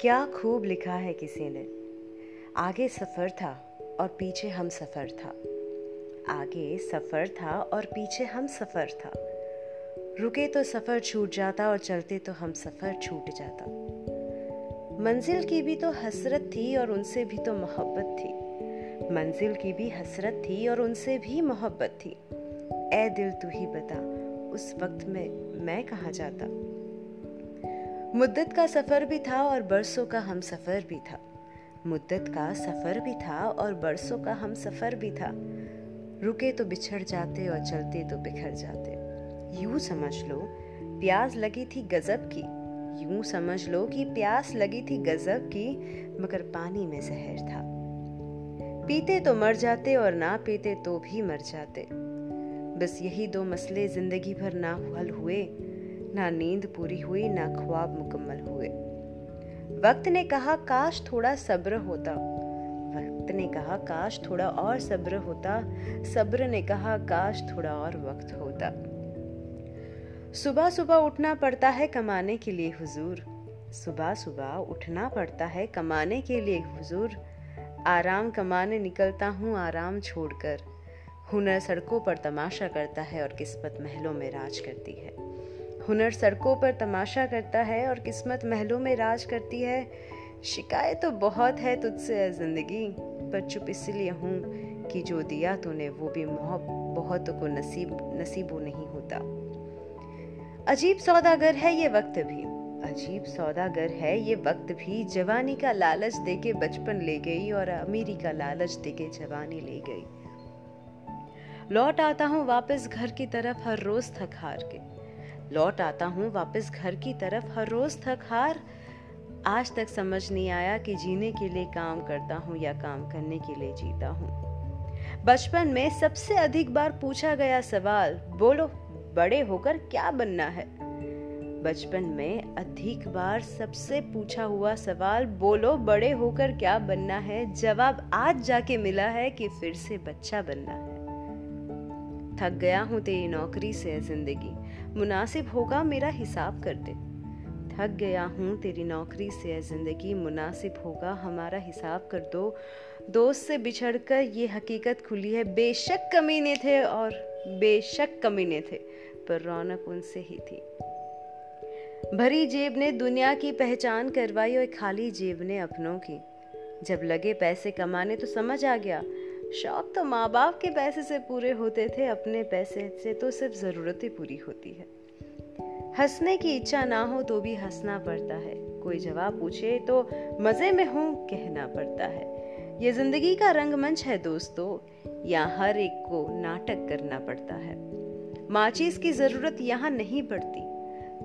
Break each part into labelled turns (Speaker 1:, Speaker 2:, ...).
Speaker 1: क्या खूब लिखा है किसी ने? आगे सफ़र था और पीछे हम सफ़र था। आगे सफ़र था और पीछे हम सफ़र था। रुके तो सफ़र छूट जाता और चलते तो हम सफ़र छूट जाता। मंजिल की भी तो हसरत थी और उनसे भी तो मोहब्बत थी। मंजिल की भी हसरत थी और उनसे भी मोहब्बत थी। ए दिल तू ही बता, उस वक्त में मैं कहाँ जाता? मुद्दत का सफ़र भी था और बरसों का हम सफ़र भी था। मुद्दत का सफ़र भी था और बरसों का हम सफ़र भी था। रुके तो बिछड़ जाते और चलते तो बिखर जाते। यूँ समझ लो, प्यास लगी थी गजब की। यूँ समझ लो कि प्यास लगी थी गजब की, मगर पानी में जहर था। पीते तो मर जाते और ना पीते तो भी मर जाते। बस यही दो मसले ज़िंदगी भर ना हल हुए। ना नींद पूरी हुई, ना ख्वाब मुकम्मल हुए। वक्त ने कहा, काश थोड़ा सब्र होता। वक्त ने कहा, काश थोड़ा और सब्र होता। सब्र ने कहा, काश थोड़ा और वक्त होता। सुबह सुबह उठना पड़ता है कमाने के लिए, हुजूर। सुबह सुबह उठना पड़ता है कमाने के लिए, हुजूर। आराम कमाने निकलता हूँ, आराम छोड़कर। हुनर सड़कों पर तमाशा करता है और किस्मत महलों में राज करती है। हुनर सड़कों पर तमाशा करता है और किस्मत महलों में राज करती है। शिकायत तो बहुत है तुझसे ज़िंदगी, पर चुप इसलिए हूँ कि जो दिया तूने वो भी बहुतों को नसीब, नसीबो नहीं होता। अजीब सौदागर है ये वक्त भी। अजीब सौदागर है ये वक्त भी। जवानी का लालच देके बचपन ले गई और अमीरी का लालच देके जवानी ले गई। लौट आता हूँ वापस घर की तरफ़ हर रोज थक हार के। लौट आता हूँ वापस घर की तरफ़। हर रोज थक हार। आज तक समझ नहीं आया कि जीने के लिए काम करता हूँ या काम करने के लिए जीता हूँ। बचपन में सबसे अधिक बार पूछा गया सवाल, बोलो, बड़े होकर क्या बनना है? बचपन में अधिक बार सबसे पूछा हुआ सवाल, बोलो, बड़े होकर क्या बनना है? जवाब आज जाके मिला है कि फिर से बच्चा बनना। है थक गया हूँ तेरी नौकरी से ज़िंदगी। मुनासिब होगा मेरा हिसाब कर दे। थक गया हूँ तेरी नौकरी से ज़िंदगी, मुनासिब होगा हमारा हिसाब कर दो। दोस्त से बिछड़ कर ये हकीकत खुली है, बेशक कमीने थे और बेशक कमीने थे, पर रौनक उनसे ही थी। भरी जेब ने दुनिया की पहचान करवाई और खाली जेब ने अपनों की। जब लगे पैसे कमाने तो समझ आ गया शौक तो माँ बाप के पैसे से पूरे होते थे, अपने पैसे से तो सिर्फ़ ज़रूरतें पूरी होती है। हंसने की इच्छा ना हो तो भी हंसना पड़ता है। कोई जवाब पूछे तो मज़े में हूँ, कहना पड़ता है। ये ज़िंदगी का रंगमंच है दोस्तों, यहाँ हर एक को नाटक करना पड़ता है। माचिस की ज़रूरत यहाँ नहीं पड़ती।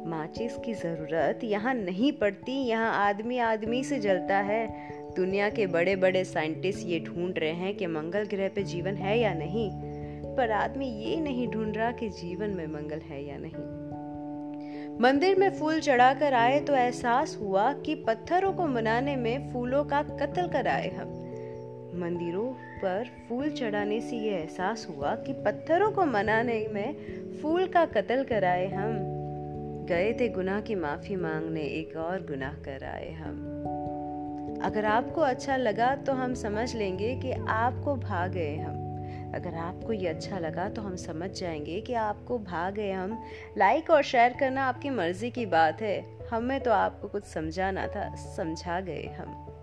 Speaker 1: माचिस की ज़रूरत यहाँ नहीं पड़ती, यहाँ आदमी आदमी से जलता है दुनिया के बड़े बड़े साइंटिस्ट ये ढूंढ रहे हैं कि मंगल ग्रह पे जीवन है या नहीं। पर आदमी ये नहीं ढूंढ रहा कि जीवन में मंगल है या नहीं। मंदिर में फूल चढ़ाकर आए तो एहसास हुआ कि पत्थरों को मनाने में फूलों का कत्ल कराए हम। मंदिरों पर फूल चढ़ाने से ये एहसास हुआ कि पत्थरों को मनाने में फूल का कत्ल कराए हम। गए थे गुनाह की माफ़ी मांगने, एक और गुनाह कराए हम। अगर आपको अच्छा लगा तो हम समझ लेंगे कि आपको भाग गए हम। अगर आपको ये अच्छा लगा तो हम समझ जाएँगे कि आपको भाग गए हम। लाइक और शेयर करना आपकी मर्ज़ी की बात है। हमें तो आपको कुछ समझाना था, समझा गए हम।